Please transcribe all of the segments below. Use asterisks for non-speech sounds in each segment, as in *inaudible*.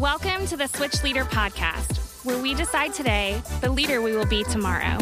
Welcome to the Switch Leader Podcast, where we decide today the leader we will be tomorrow.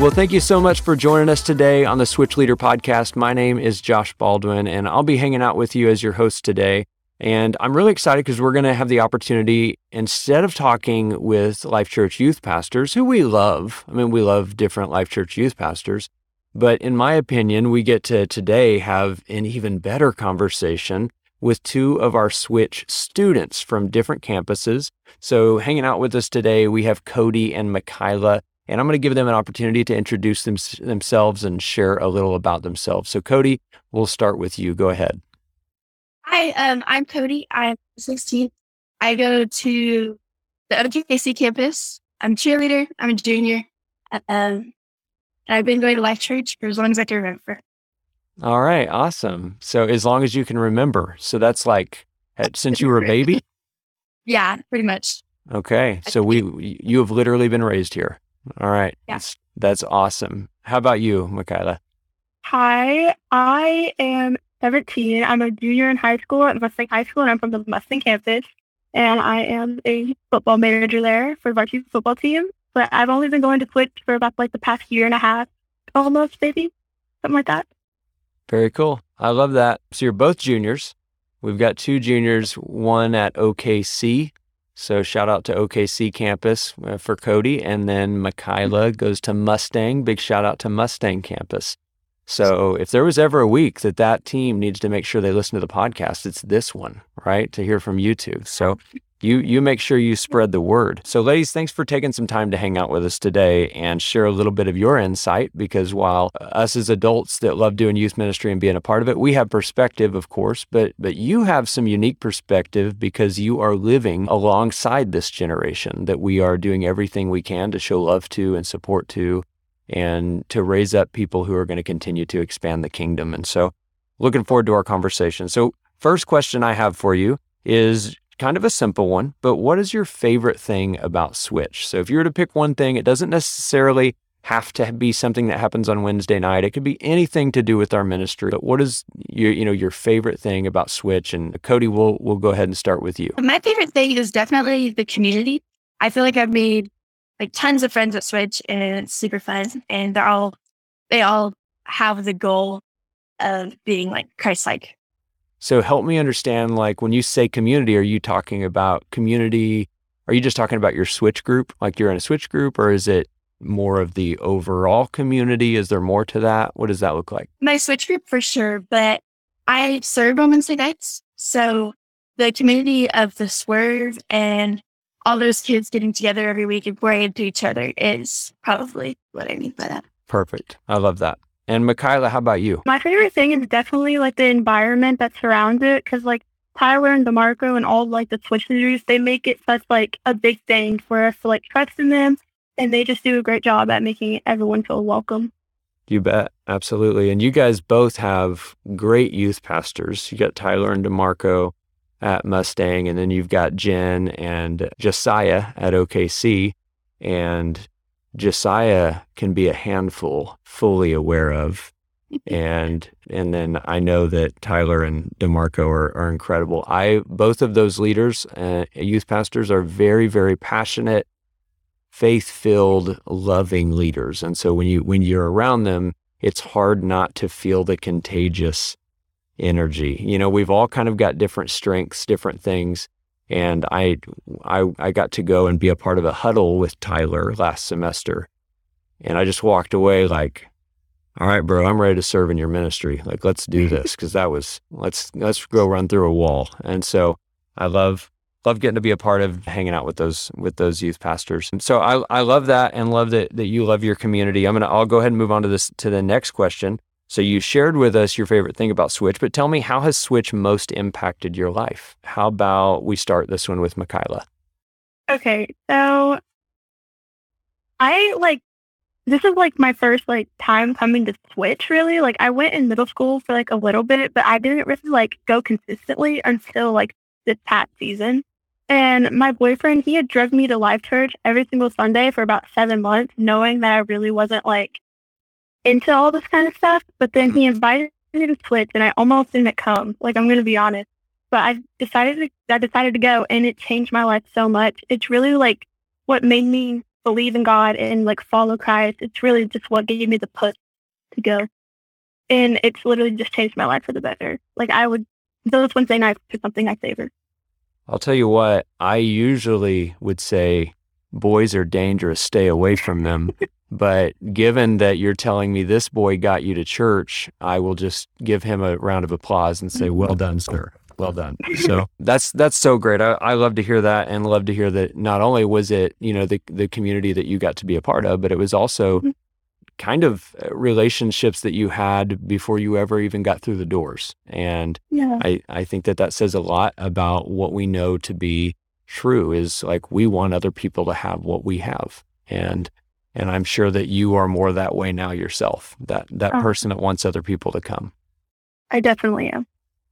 Well, thank you so much for joining us today on the Switch Leader Podcast. My name is Josh Baldwin, and I'll be hanging out with you as your host today. And I'm really excited because we're going to have the opportunity, instead of talking with Life Church youth pastors, who we love, I mean, we love different Life Church youth pastors, but in my opinion, we get to today have an even better conversation with two of our Switch students from different campuses. So, hanging out with us today, we have Cody and Michaela, and I'm going to give them an opportunity to introduce them, themselves and share a little about themselves. So, Cody, we'll start with you. Go ahead. Hi, um, I'm Cody. I'm 16. I go to the OKC campus. I'm a cheerleader. I'm a junior. Um, I've been going to Life Church for as long as I can remember. All right, awesome. So as long as you can remember, so that's like eh, since you were a baby. Yeah, pretty much. Okay, so we you have literally been raised here. All right, yeah. that's, that's awesome. How about you, Michaela? Hi, I am 17. I'm a junior in high school at Mustang High School, and I'm from the Mustang campus. And I am a football manager there for the varsity football team. But I've only been going to Switch for about like the past year and a half, almost maybe something like that. Very cool. I love that. So you're both juniors. We've got two juniors, one at OKC. So shout out to OKC campus uh, for Cody. And then Michaela goes to Mustang. Big shout out to Mustang campus. So if there was ever a week that that team needs to make sure they listen to the podcast, it's this one, right? To hear from you two. So you you make sure you spread the word. So ladies, thanks for taking some time to hang out with us today and share a little bit of your insight because while us as adults that love doing youth ministry and being a part of it, we have perspective, of course, but but you have some unique perspective because you are living alongside this generation that we are doing everything we can to show love to and support to and to raise up people who are going to continue to expand the kingdom. And so, looking forward to our conversation. So, first question I have for you is kind of a simple one, but what is your favorite thing about Switch? So, if you were to pick one thing, it doesn't necessarily have to be something that happens on Wednesday night. It could be anything to do with our ministry. But what is your, you know, your favorite thing about Switch? And Cody, we'll we'll go ahead and start with you. My favorite thing is definitely the community. I feel like I've made like tons of friends at Switch and it's super fun. And they're all, they all have the goal of being like Christ like. So help me understand like when you say community, are you talking about community? Are you just talking about your Switch group? Like you're in a Switch group or is it more of the overall community? Is there more to that? What does that look like? My Switch group for sure, but I serve on Wednesday nights. So the community of the Swerve and all those kids getting together every week and praying to each other is probably what I mean by that. Perfect. I love that. And Michaela, how about you? My favorite thing is definitely like the environment that surrounds it. Cause like Tyler and DeMarco and all like the leaders, they make it such like a big thing for us to like trust in them. And they just do a great job at making everyone feel welcome. You bet. Absolutely. And you guys both have great youth pastors. You got Tyler and DeMarco at Mustang, and then you've got Jen and Josiah at OKC. And Josiah can be a handful, fully aware of. *laughs* and and then I know that Tyler and Demarco are, are incredible. I both of those leaders, uh, youth pastors, are very very passionate, faith filled, loving leaders. And so when you when you're around them, it's hard not to feel the contagious energy. You know, we've all kind of got different strengths, different things. And I, I, I got to go and be a part of a huddle with Tyler last semester. And I just walked away like, all right, bro, I'm ready to serve in your ministry. Like, let's do *laughs* this. Cause that was, let's, let's go run through a wall. And so I love, love getting to be a part of hanging out with those, with those youth pastors. And so I, I love that and love that, that you love your community. I'm going to, I'll go ahead and move on to this, to the next question. So you shared with us your favorite thing about Switch, but tell me how has Switch most impacted your life? How about we start this one with Michaela? Okay, so I like this is like my first like time coming to Switch really. Like I went in middle school for like a little bit, but I didn't really like go consistently until like this past season. And my boyfriend, he had drugged me to Life Church every single Sunday for about seven months, knowing that I really wasn't like into all this kind of stuff. But then he invited me to Switch and I almost didn't come. Like, I'm going to be honest. but I decided to, I decided to go and it changed my life so much. It's really like what made me believe in God and like follow Christ. It's really just what gave me the push to go. And it's literally just changed my life for the better. Like I would, those Wednesday nights are something I savor. I'll tell you what, I usually would say boys are dangerous, stay away from them. *laughs* but given that you're telling me this boy got you to church, I will just give him a round of applause and say, well done, sir. Well done. So that's that's so great. I, I love to hear that and love to hear that not only was it, you know, the the community that you got to be a part of, but it was also mm-hmm. kind of uh, relationships that you had before you ever even got through the doors. And yeah. I, I think that that says a lot about what we know to be true is like we want other people to have what we have. And and I'm sure that you are more that way now yourself. That that oh. person that wants other people to come. I definitely am.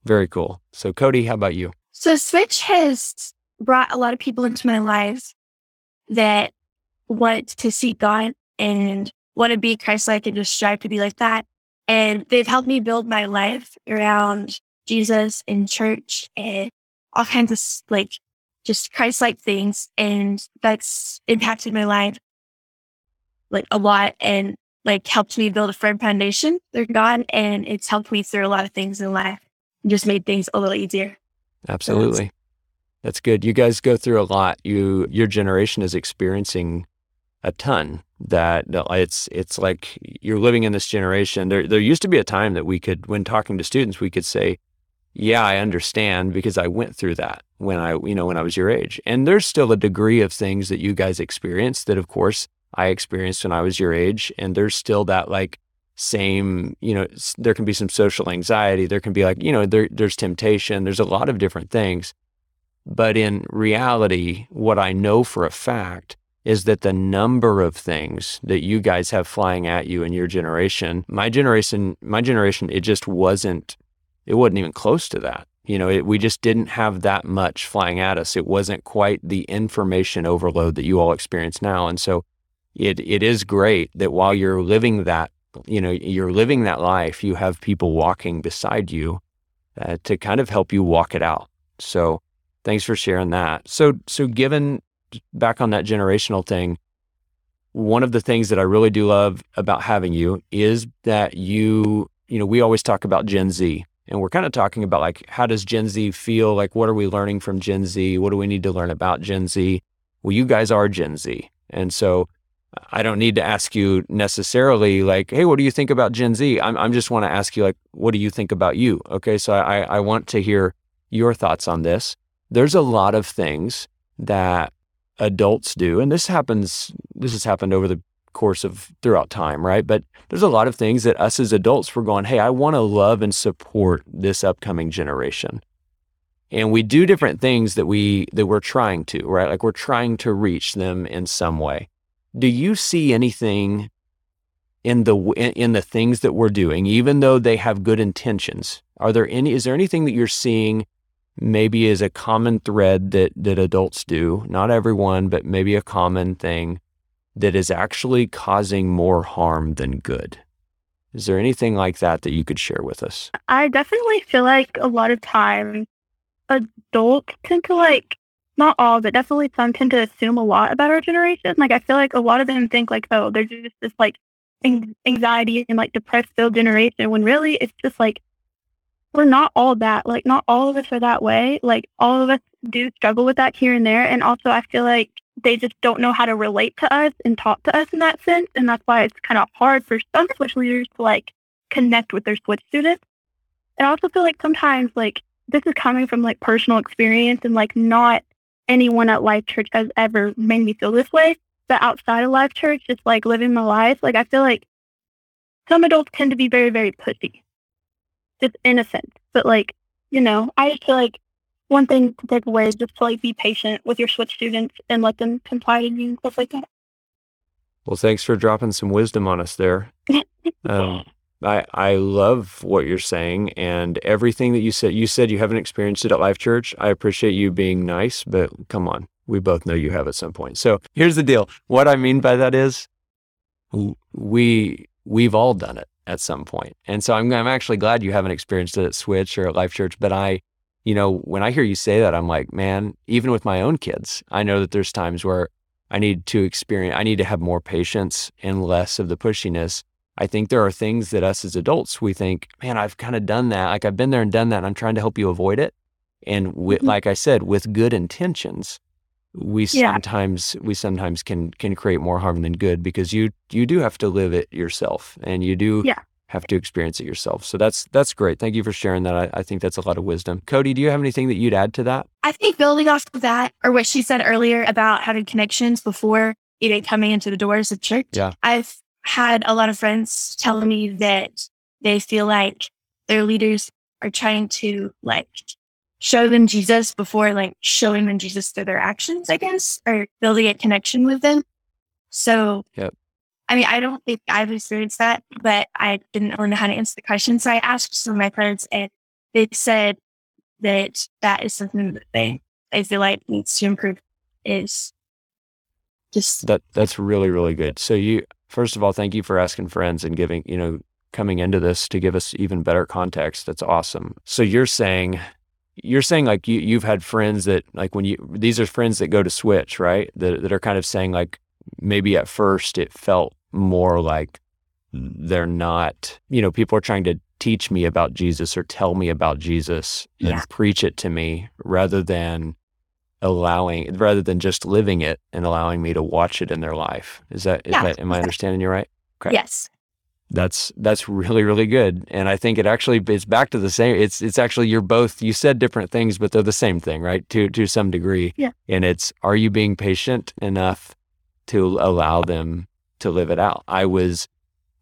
Very cool. So Cody, how about you? So Switch has brought a lot of people into my life that want to seek God and want to be Christ-like and just strive to be like that. And they've helped me build my life around Jesus and church and all kinds of like just Christ like things. And that's impacted my life like a lot and like helped me build a firm foundation They're gone And it's helped me through a lot of things in life and just made things a little easier. Absolutely. That's good. You guys go through a lot. You your generation is experiencing a ton that it's it's like you're living in this generation. There there used to be a time that we could when talking to students we could say, yeah, I understand because I went through that when I, you know, when I was your age. And there's still a degree of things that you guys experience that, of course, I experienced when I was your age. And there's still that like same, you know, there can be some social anxiety. There can be like, you know, there, there's temptation. There's a lot of different things. But in reality, what I know for a fact is that the number of things that you guys have flying at you in your generation, my generation, my generation, it just wasn't it wasn't even close to that. You know, it, we just didn't have that much flying at us. It wasn't quite the information overload that you all experience now. And so it it is great that while you're living that, you know, you're living that life, you have people walking beside you uh, to kind of help you walk it out. So thanks for sharing that. So so given back on that generational thing, one of the things that I really do love about having you is that you, you know, we always talk about Gen Z and we're kind of talking about like how does Gen Z feel? Like what are we learning from Gen Z? What do we need to learn about Gen Z? Well, you guys are Gen Z. And so I don't need to ask you necessarily like, hey, what do you think about Gen Z? I'm I'm just want to ask you like, what do you think about you? Okay. So I, I want to hear your thoughts on this. There's a lot of things that adults do, and this happens this has happened over the course of throughout time, right? But there's a lot of things that us as adults we're going, hey, I want to love and support this upcoming generation. And we do different things that we that we're trying to, right? Like we're trying to reach them in some way. Do you see anything in the in the things that we're doing, even though they have good intentions? Are there any is there anything that you're seeing maybe as a common thread that that adults do? Not everyone, but maybe a common thing that is actually causing more harm than good. Is there anything like that that you could share with us? I definitely feel like a lot of times adults tend to like, not all, but definitely some tend to assume a lot about our generation. Like, I feel like a lot of them think like, oh, they're just this like anxiety and like depressed filled generation when really it's just like, we're not all that. Like, not all of us are that way. Like, all of us do struggle with that here and there. And also, I feel like they just don't know how to relate to us and talk to us in that sense. And that's why it's kind of hard for some switch leaders to like connect with their switch students. And I also feel like sometimes like this is coming from like personal experience and like not anyone at Life Church has ever made me feel this way. But outside of Life Church, just like living my life, like I feel like some adults tend to be very, very pussy. Just innocent. But like, you know, I just feel like one thing to take away is just to like be patient with your switch students and let them confide in you and stuff like that. Well, thanks for dropping some wisdom on us there. *laughs* um, I I love what you're saying and everything that you said. You said you haven't experienced it at Life Church. I appreciate you being nice, but come on, we both know you have at some point. So here's the deal. What I mean by that is, we we've all done it at some point. and so I'm I'm actually glad you haven't experienced it at Switch or at Life Church. But I you know, when I hear you say that, I'm like, man, even with my own kids, I know that there's times where I need to experience, I need to have more patience and less of the pushiness. I think there are things that us as adults, we think, man, I've kind of done that. Like I've been there and done that. And I'm trying to help you avoid it. And mm-hmm. like I said, with good intentions, we yeah. sometimes we sometimes can can create more harm than good because you you do have to live it yourself and you do yeah. have to experience it yourself. So that's that's great. Thank you for sharing that. I, I think that's a lot of wisdom. Cody, do you have anything that you'd add to that? I think building off of that or what she said earlier about having connections before even coming into the doors of church. Yeah. I've had a lot of friends telling me that they feel like their leaders are trying to like show them Jesus before like showing them Jesus through their actions, I guess, or building a connection with them. So, yep. I mean, I don't think I've experienced that, but I didn't know how to answer the question. So I asked some of my friends and they said that that is something that they, they feel like needs to improve is just that that's really, really good. So you, first of all, thank you for asking friends and giving, you know, coming into this to give us even better context. That's awesome. So you're saying you're saying like you you've had friends that like when you these are friends that go to switch right that that are kind of saying like maybe at first it felt more like they're not you know people are trying to teach me about Jesus or tell me about Jesus and preach it to me rather than allowing rather than just living it and allowing me to watch it in their life. Is that, is yeah. that am I understanding you right? Okay. Yes. That's that's really really good. And i think it actually it's back to the same it's it's actually you're both you said different things but they're the same thing right? To to some degree. Yeah. And it's are you being patient enough to allow them to live it out? I was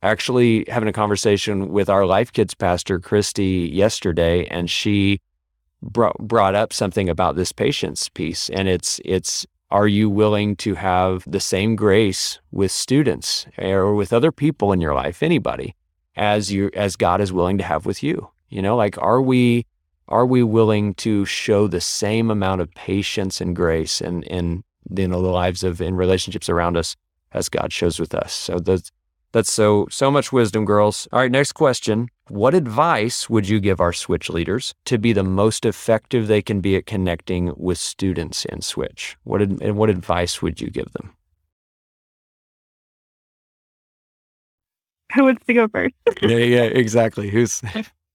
actually having a conversation with our life kids pastor christy yesterday and she brought brought up something about this patience piece and it's it's are you willing to have the same grace with students eh, or with other people in your life, anybody, as you as God is willing to have with you? You know, like are we are we willing to show the same amount of patience and grace and in you know the lives of in relationships around us as God shows with us? So that's that's so so much wisdom, girls. All right, next question. What advice would you give our Switch leaders to be the most effective they can be at connecting with students in Switch? What and what advice would you give them? Who wants to go first? *laughs* yeah, yeah, exactly. Who's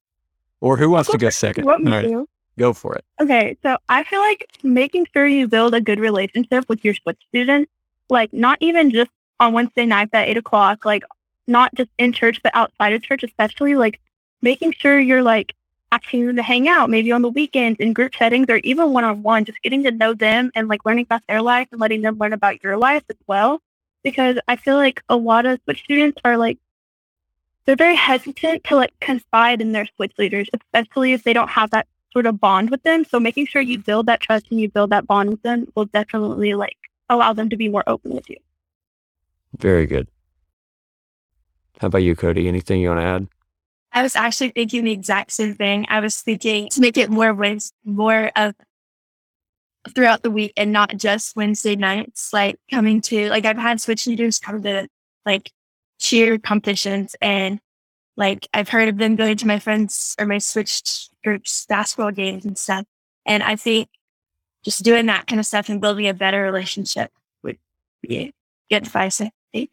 *laughs* or who wants to go second? What All right, go for it. Okay, so I feel like making sure you build a good relationship with your Switch students, like not even just on Wednesday nights at eight o'clock, like not just in church but outside of church, especially like making sure you're like asking them to hang out, maybe on the weekends in group settings or even one on one, just getting to know them and like learning about their life and letting them learn about your life as well. Because I feel like a lot of switch students are like they're very hesitant to like confide in their switch leaders, especially if they don't have that sort of bond with them. So making sure you build that trust and you build that bond with them will definitely like allow them to be more open with you. Very good. How about you, Cody? Anything you want to add? I was actually thinking the exact same thing. I was thinking to make it more Wednesday, more of throughout the week and not just Wednesday nights, like coming to like I've had switch leaders come to like cheer competitions and like I've heard of them going to my friends or my switched groups basketball games and stuff. And I think just doing that kind of stuff and building a better relationship would be good advice, I.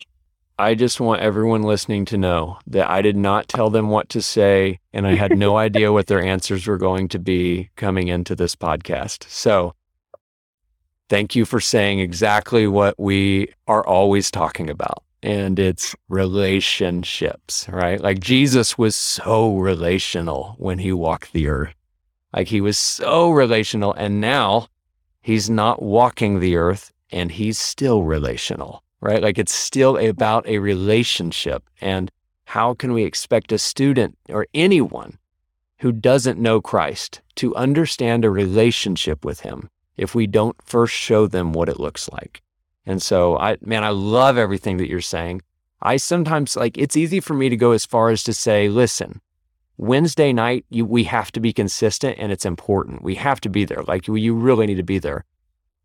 I just want everyone listening to know that I did not tell them what to say and I had no *laughs* idea what their answers were going to be coming into this podcast. So thank you for saying exactly what we are always talking about. And it's relationships, right? Like Jesus was so relational when he walked the earth. Like he was so relational. And now he's not walking the earth and he's still relational right? Like it's still about a relationship. And how can we expect a student or anyone who doesn't know Christ to understand a relationship with him if we don't first show them what it looks like? And so I man, I love everything that you're saying. I sometimes like it's easy for me to go as far as to say, listen, Wednesday night, you, we have to be consistent and it's important. We have to be there. Like you really need to be there.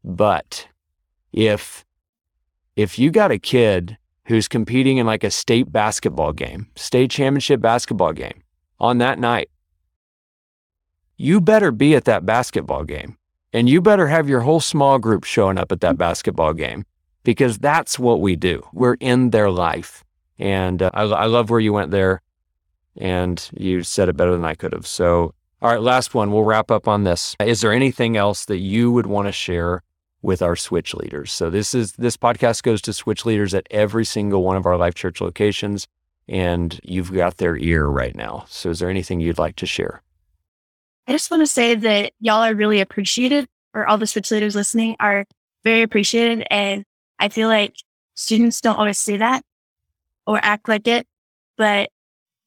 But if if you got a kid who's competing in like a state basketball game, state championship basketball game on that night, you better be at that basketball game. And you better have your whole small group showing up at that basketball game because that's what we do. We're in their life. And uh, I, I love where you went there. And you said it better than I could have. So, all right, last one. We'll wrap up on this. Is there anything else that you would want to share with our switch leaders? So this is this podcast goes to switch leaders at every single one of our Life Church locations, and you've got their ear right now. So is there anything you'd like to share? I just want to say that y'all are really appreciated, or all the switch leaders listening are very appreciated. And I feel like students don't always see that or act like it, but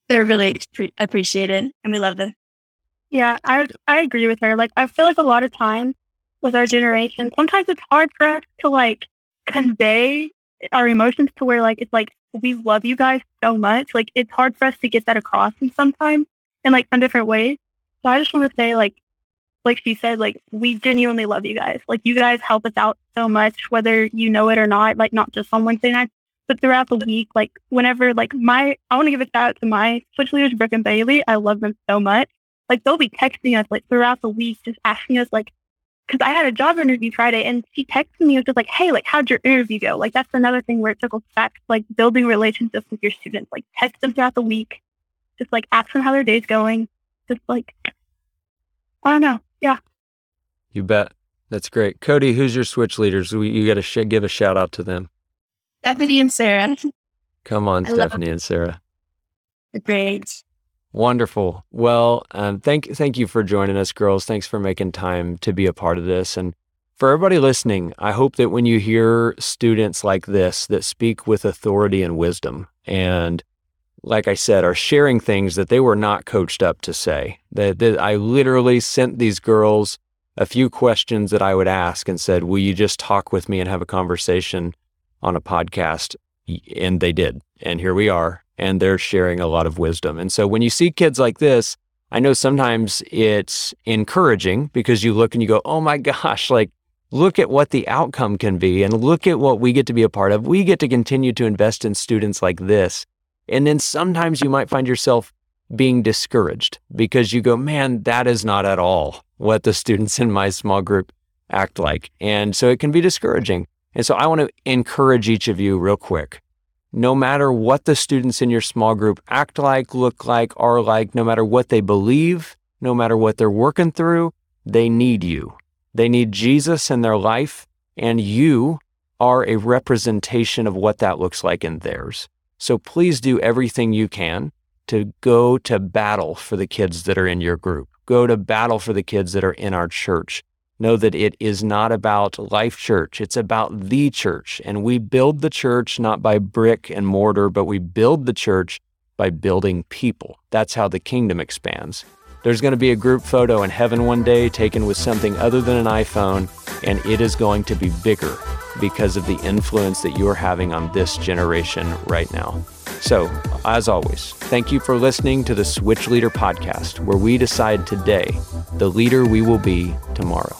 they're really appreciated and we love them. Yeah, I I agree with her. Like I feel like a lot of times with our generation, sometimes it's hard for us to like convey our emotions to where like it's like we love you guys so much. Like it's hard for us to get that across and sometimes in like some different ways. So I just want to say like like she said, like we genuinely love you guys. Like you guys help us out so much, whether you know it or not, like not just on Wednesday nights, but throughout the week, like whenever like my I want to give a shout out to my switch leaders, Brooke and Bailey. I love them so much. Like they'll be texting us like throughout the week, just asking us like because I had a job interview Friday and she texted me and was just like, Hey, like how'd your interview go? Like that's another thing where it circles back to like building relationships with your students. Like text them throughout the week. Just like ask them how their day's going. Just like I don't know. Yeah. You bet. That's great. Cody, who's your switch leaders? We, You got to sh- give a shout out to them. Stephanie and Sarah. Come on, I Stephanie and Sarah. Great. Wonderful. Well, um, thank thank you for joining us, girls. Thanks for making time to be a part of this. And for everybody listening, I hope that when you hear students like this that speak with authority and wisdom, and like I said, are sharing things that they were not coached up to say. That, that I literally sent these girls a few questions that I would ask and said, "Will you just talk with me and have a conversation on a podcast?" And they did. And here we are and they're sharing a lot of wisdom. And so when you see kids like this, I know sometimes it's encouraging because you look and you go, oh my *laughs* gosh, like, look at what the outcome can be and look at what we get to be a part of. We get to continue to invest in students like this. And then sometimes you might find yourself being discouraged because you go, man, that is not at all what the students in my small group act like. And so it can be discouraging. And so I want to encourage each of you real quick no matter what the students in your small group act like, look like, are like, no matter what they believe, no matter what they're working through, they need you. They need Jesus in their life, and you are a representation of what that looks like in theirs. So please do everything you can to go to battle for the kids that are in your group. Go to battle for the kids that are in our church know that it is not about Life Church. It's about the church. And we build the church not by brick and mortar, but we build the church by building people. That's how the kingdom expands. There's going to be a group photo in heaven one day taken with something other than an iPhone, and it is going to be bigger because of the influence that you're having on this generation right now. So, as always, thank you for listening to the Switch Leader podcast, where we decide today the leader we will be tomorrow.